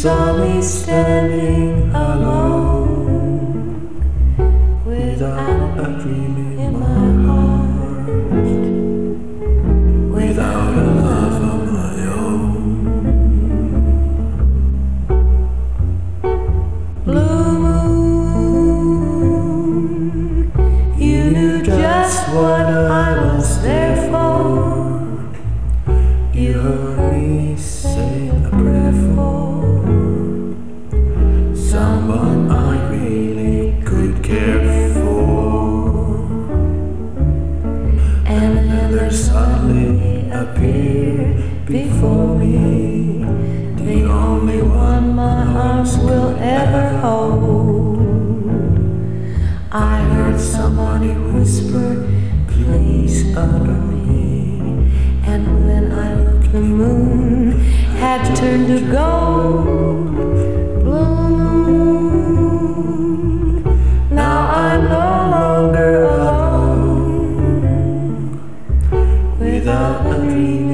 Saw me standing alone without a dream in my heart, without a love of my own. Blue moon, you knew just what I was there for. You heard before me the only one my arms will ever hold. I heard somebody whisper, please honor me. And when I looked, the moon had turned to gold. Now I'm no longer alone. Without a dream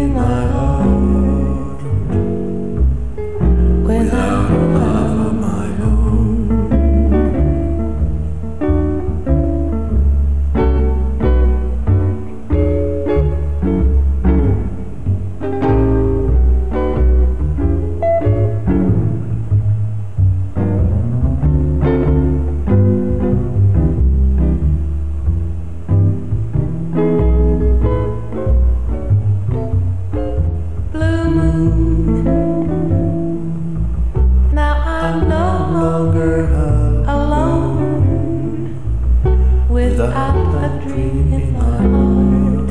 without a dream in my heart,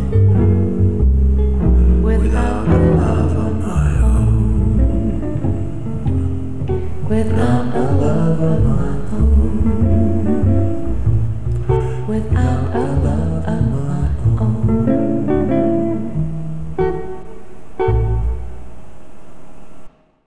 without a love of my own, without a love of my own,